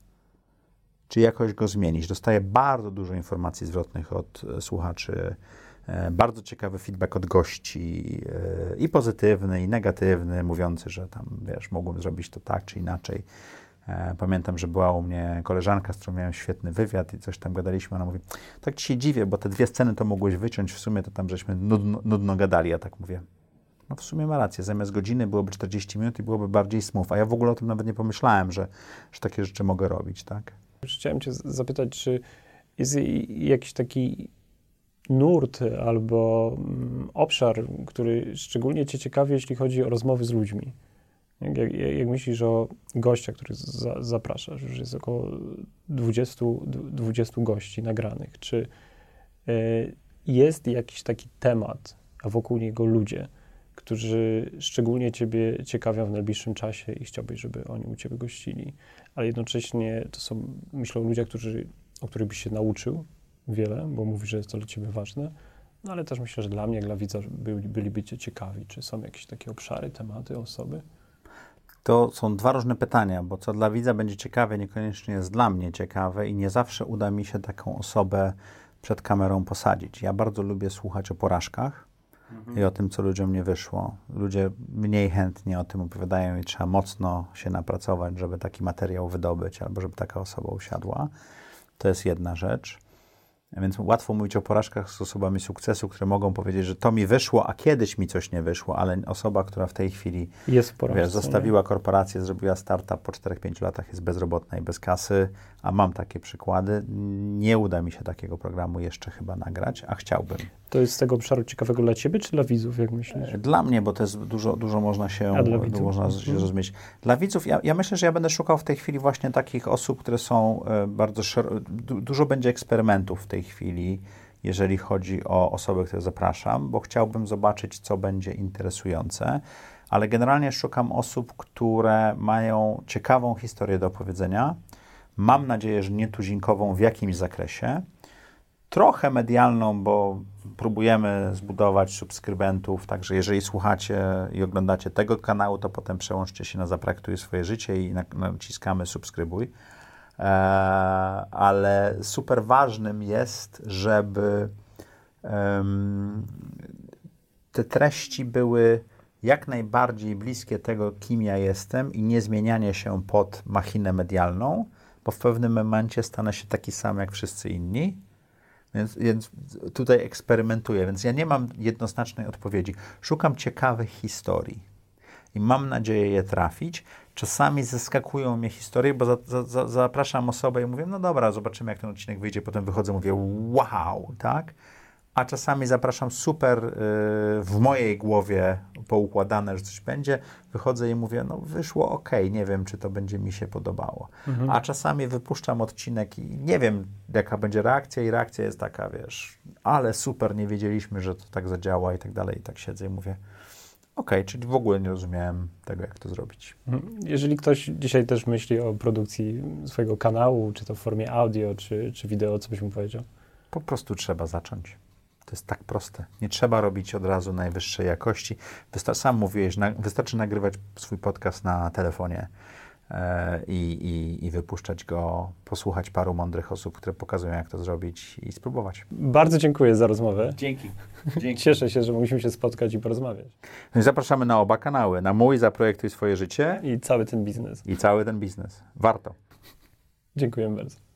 czy jakoś go zmienić. Dostaję bardzo dużo informacji zwrotnych od słuchaczy E, bardzo ciekawy feedback od gości e, i pozytywny, i negatywny, mówiący, że tam, wiesz, mogłem zrobić to tak czy inaczej. E, pamiętam, że była u mnie koleżanka, z którą miałem świetny wywiad i coś tam gadaliśmy. Ona mówi, tak ci się dziwię, bo te dwie sceny to mogłeś wyciąć, w sumie to tam żeśmy nudno, nudno gadali. Ja tak mówię, no w sumie ma rację, zamiast godziny byłoby 40 minut i byłoby bardziej smooth, a ja w ogóle o tym nawet nie pomyślałem, że, że takie rzeczy mogę robić, tak? Chciałem cię zapytać, czy jest jakiś taki nurt albo mm, obszar, który szczególnie Cię ciekawi, jeśli chodzi o rozmowy z ludźmi? Jak, jak, jak myślisz o gościach, których za, zapraszasz, już jest około 20, 20 gości nagranych, czy y, jest jakiś taki temat, a wokół niego ludzie, którzy szczególnie Ciebie ciekawią w najbliższym czasie i chciałbyś, żeby oni u Ciebie gościli, ale jednocześnie to są, myślę, ludzie, którzy, o których byś się nauczył, wiele, bo mówi, że jest to dla ciebie ważne, no ale też myślę, że dla mnie, jak dla widza, byli, byliby ciekawi, czy są jakieś takie obszary, tematy, osoby? To są dwa różne pytania, bo co dla widza będzie ciekawe, niekoniecznie jest dla mnie ciekawe i nie zawsze uda mi się taką osobę przed kamerą posadzić. Ja bardzo lubię słuchać o porażkach mhm. i o tym, co ludziom nie wyszło. Ludzie mniej chętnie o tym opowiadają i trzeba mocno się napracować, żeby taki materiał wydobyć albo żeby taka osoba usiadła. To jest jedna rzecz. Więc łatwo mówić o porażkach z osobami sukcesu, które mogą powiedzieć, że to mi wyszło, a kiedyś mi coś nie wyszło, ale osoba, która w tej chwili jest porażce, wiesz, zostawiła nie? korporację, zrobiła startup po 4-5 latach, jest bezrobotna i bez kasy, a mam takie przykłady. Nie uda mi się takiego programu jeszcze chyba nagrać, a chciałbym. To jest z tego obszaru ciekawego dla ciebie, czy dla widzów, jak myślisz? Dla mnie, bo to jest dużo, dużo można się, A dla widzów? można się Mhm. zrozumieć. Dla widzów, ja, ja myślę, że ja będę szukał w tej chwili właśnie takich osób, które są e, bardzo szero, du, dużo będzie eksperymentów w tej chwili, jeżeli chodzi o osoby, które zapraszam, bo chciałbym zobaczyć, co będzie interesujące, ale generalnie szukam osób, które mają ciekawą historię do opowiedzenia. Mam nadzieję, że nietuzinkową w jakimś zakresie, trochę medialną, bo próbujemy zbudować subskrybentów, także jeżeli słuchacie i oglądacie tego kanału, to potem przełączcie się na Zapraktuj swoje życie i na- naciskamy subskrybuj. E, ale super ważnym jest, żeby te treści były jak najbardziej bliskie tego, kim ja jestem i nie zmienianie się pod machinę medialną, bo w pewnym momencie stanę się taki sam jak wszyscy inni. Więc, więc tutaj eksperymentuję, więc ja nie mam jednoznacznej odpowiedzi. Szukam ciekawych historii i mam nadzieję je trafić. Czasami zaskakują mnie historie, bo za, za, za, zapraszam osobę i mówię, no dobra, zobaczymy jak ten odcinek wyjdzie. Potem wychodzę, mówię, wow, tak? A czasami zapraszam super y, w mojej głowie poukładane, że coś będzie. Wychodzę i mówię, no wyszło ok, nie wiem, czy to będzie mi się podobało. Mhm. A czasami wypuszczam odcinek i nie wiem, jaka będzie reakcja, i reakcja jest taka, wiesz, ale super, nie wiedzieliśmy, że to tak zadziała i tak dalej. I tak siedzę i mówię, okej, czyli w ogóle nie rozumiałem tego, jak to zrobić. Mhm. Jeżeli ktoś dzisiaj też myśli o produkcji swojego kanału, czy to w formie audio, czy, czy wideo, co byś mu powiedział? Po prostu trzeba zacząć. To jest tak proste. Nie trzeba robić od razu najwyższej jakości. Wysta- sam mówiłeś, na, wystarczy nagrywać swój podcast na telefonie i, i, i wypuszczać go, posłuchać paru mądrych osób, które pokazują, jak to zrobić i spróbować. Bardzo dziękuję za rozmowę. Dzięki. Dzięki. Cieszę się, że mogliśmy się spotkać i porozmawiać. No i zapraszamy na oba kanały. Na mój Zaprojektuj swoje życie I cały ten biznes. i cały ten biznes. Warto. Dziękuję bardzo.